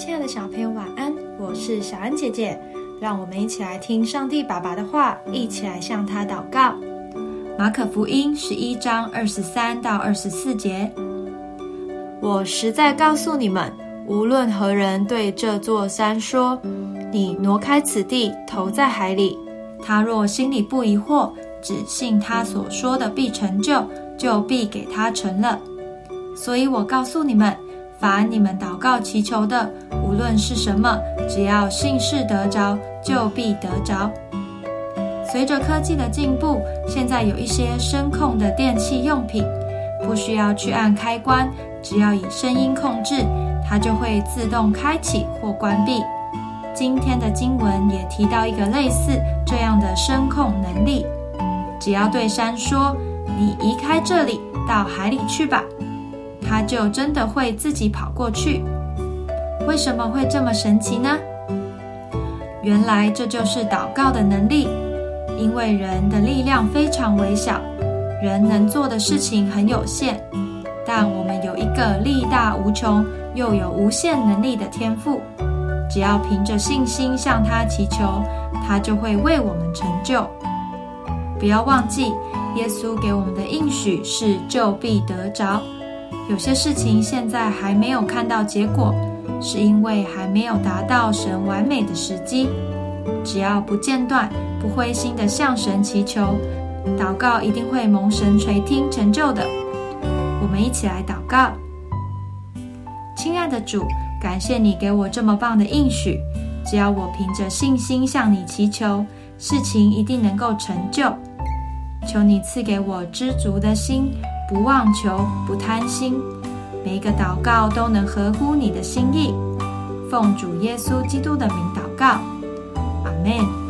亲爱的小朋友，晚安！我是小安姐姐，让我们一起来听上帝爸爸的话，一起来向他祷告。马可福音十一章二十三到二十四节：我实在告诉你们，无论何人对这座山说：“你挪开此地，投在海里”，他若心里不疑惑，只信他所说的必成就，就必给他成了。所以我告诉你们。凡你们祷告祈求的，无论是什么，只要信是得着，就必得着。随着科技的进步，现在有一些声控的电器用品，不需要去按开关，只要以声音控制，它就会自动开启或关闭。今天的经文也提到一个类似这样的声控能力，只要对山说：“你移开这里，到海里去吧。”他就真的会自己跑过去。为什么会这么神奇呢？原来这就是祷告的能力。因为人的力量非常微小，人能做的事情很有限，但我们有一个力大无穷又有无限能力的天赋。只要凭着信心向他祈求，他就会为我们成就。不要忘记，耶稣给我们的应许是就必得着。有些事情现在还没有看到结果，是因为还没有达到神完美的时机。只要不间断、不灰心的向神祈求，祷告一定会蒙神垂听成就的。我们一起来祷告：亲爱的主，感谢你给我这么棒的应许。只要我凭着信心向你祈求，事情一定能够成就。求你赐给我知足的心。不妄求，不贪心，每一个祷告都能合乎你的心意。奉主耶稣基督的名祷告，阿门。